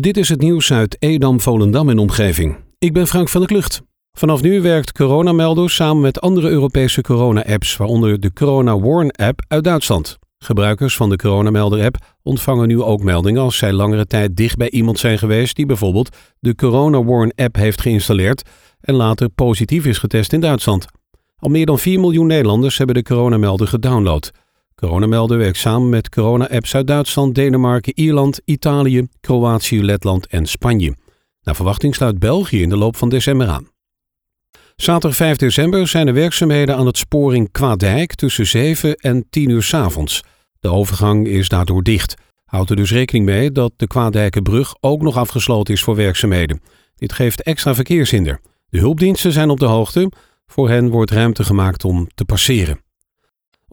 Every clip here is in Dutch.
Dit is het nieuws uit Edam, Volendam en omgeving. Ik ben Frank van der Klucht. Vanaf nu werkt Coronameldo samen met andere Europese corona-apps, waaronder de Corona Warn-app uit Duitsland. Gebruikers van de Coronamelder-app ontvangen nu ook meldingen als zij langere tijd dicht bij iemand zijn geweest die bijvoorbeeld de Corona Warn-app heeft geïnstalleerd en later positief is getest in Duitsland. Al meer dan 4 miljoen Nederlanders hebben de Coronamelder gedownload. Coronamelder werkt samen met corona-apps uit Duitsland, Denemarken, Ierland, Italië, Kroatië, Letland en Spanje. Naar verwachting sluit België in de loop van december aan. Zaterdag 5 december zijn er werkzaamheden aan het sporing Kwaadijk tussen 7 en 10 uur s avonds. De overgang is daardoor dicht. Houd er dus rekening mee dat de Kwaadijkenbrug ook nog afgesloten is voor werkzaamheden. Dit geeft extra verkeershinder. De hulpdiensten zijn op de hoogte. Voor hen wordt ruimte gemaakt om te passeren.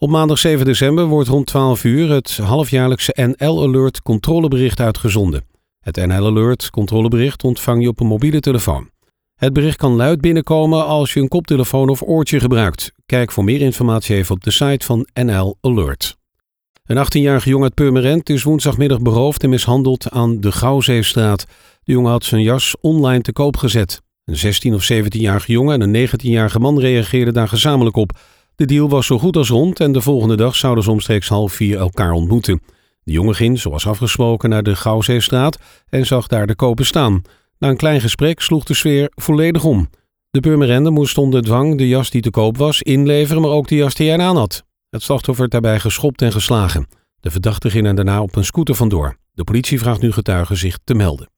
Op maandag 7 december wordt rond 12 uur het halfjaarlijkse NL Alert controlebericht uitgezonden. Het NL Alert controlebericht ontvang je op een mobiele telefoon. Het bericht kan luid binnenkomen als je een koptelefoon of oortje gebruikt. Kijk voor meer informatie even op de site van NL Alert. Een 18-jarige jongen uit Purmerend is woensdagmiddag beroofd en mishandeld aan de Gouwzeestraat. De jongen had zijn jas online te koop gezet. Een 16 of 17-jarige jongen en een 19-jarige man reageerden daar gezamenlijk op. De deal was zo goed als rond en de volgende dag zouden ze omstreeks half vier elkaar ontmoeten. De jongen ging, zoals afgesproken, naar de Gouwzeestraat en zag daar de kopen staan. Na een klein gesprek sloeg de sfeer volledig om. De Purmerende moest onder dwang de jas die te koop was inleveren, maar ook de jas die hij aan had. Het slachtoffer werd daarbij geschopt en geslagen. De verdachte ging er daarna op een scooter vandoor. De politie vraagt nu getuigen zich te melden.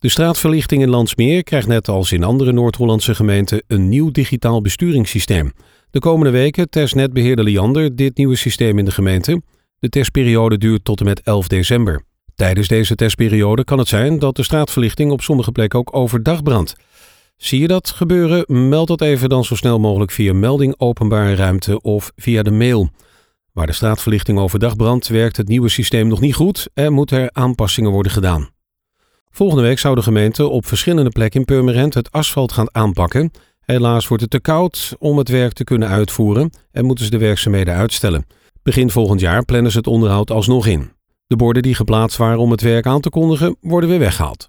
De straatverlichting in Landsmeer krijgt net als in andere Noord-Hollandse gemeenten een nieuw digitaal besturingssysteem. De komende weken test netbeheerder Liander dit nieuwe systeem in de gemeente. De testperiode duurt tot en met 11 december. Tijdens deze testperiode kan het zijn dat de straatverlichting op sommige plekken ook overdag brandt. Zie je dat gebeuren? Meld dat even dan zo snel mogelijk via melding openbare ruimte of via de mail. Waar de straatverlichting overdag brandt, werkt het nieuwe systeem nog niet goed en moeten er aanpassingen worden gedaan. Volgende week zou de gemeente op verschillende plekken in Purmerend het asfalt gaan aanpakken. Helaas wordt het te koud om het werk te kunnen uitvoeren en moeten ze de werkzaamheden uitstellen. Begin volgend jaar plannen ze het onderhoud alsnog in. De borden die geplaatst waren om het werk aan te kondigen, worden weer weggehaald.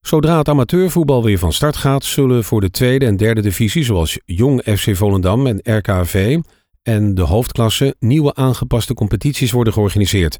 Zodra het amateurvoetbal weer van start gaat, zullen voor de tweede en derde divisie, zoals Jong FC Volendam en RKV en de hoofdklasse, nieuwe aangepaste competities worden georganiseerd.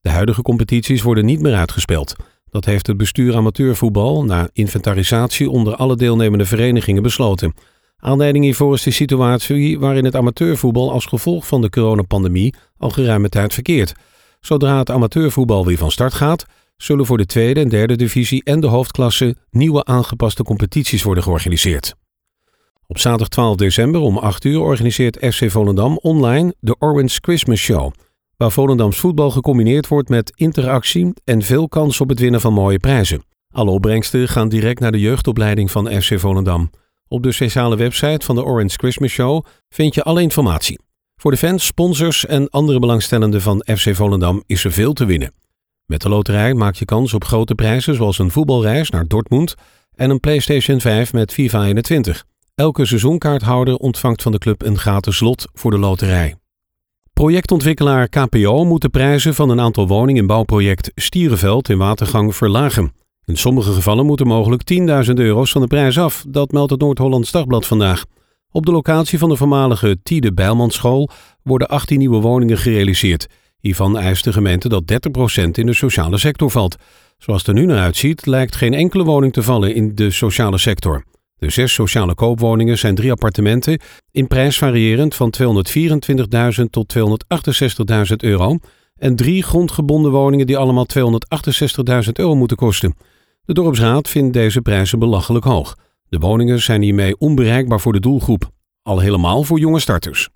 De huidige competities worden niet meer uitgespeeld. Dat heeft het bestuur amateurvoetbal na inventarisatie onder alle deelnemende verenigingen besloten. Aanleiding hiervoor is de situatie waarin het amateurvoetbal als gevolg van de coronapandemie al geruime tijd verkeert. Zodra het amateurvoetbal weer van start gaat, zullen voor de tweede en derde divisie en de hoofdklasse nieuwe aangepaste competities worden georganiseerd. Op zaterdag 12 december om 8 uur organiseert FC Volendam online de Orange Christmas Show, waar Volendams voetbal gecombineerd wordt met interactie en veel kans op het winnen van mooie prijzen. Alle opbrengsten gaan direct naar de jeugdopleiding van FC Volendam. Op de speciale website van de Orange Christmas Show vind je alle informatie. Voor de fans, sponsors en andere belangstellenden van FC Volendam is er veel te winnen. Met de loterij maak je kans op grote prijzen zoals een voetbalreis naar Dortmund en een PlayStation 5 met FIFA 21. Elke seizoenkaarthouder ontvangt van de club een gratis lot voor de loterij. Projectontwikkelaar KPO moet de prijzen van een aantal woningen in bouwproject Stierenveld in Watergang verlagen. In sommige gevallen moeten mogelijk 10.000 euro's van de prijs af, dat meldt het Noord-Hollands Dagblad vandaag. Op de locatie van de voormalige Tiede Bijlmanschool worden 18 nieuwe woningen gerealiseerd. Hiervan eist de gemeente dat 30% in de sociale sector valt. Zoals het er nu naar uitziet, lijkt geen enkele woning te vallen in de sociale sector. De zes sociale koopwoningen zijn drie appartementen, in prijs variërend van 224.000 tot 268.000 euro. En drie grondgebonden woningen die allemaal 268.000 euro moeten kosten. De dorpsraad vindt deze prijzen belachelijk hoog. De woningen zijn hiermee onbereikbaar voor de doelgroep, al helemaal voor jonge starters.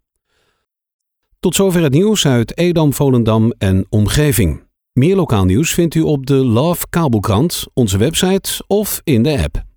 Tot zover het nieuws uit Edam, Volendam en omgeving. Meer lokaal nieuws vindt u op de Love Kabelkrant, onze website of in de app.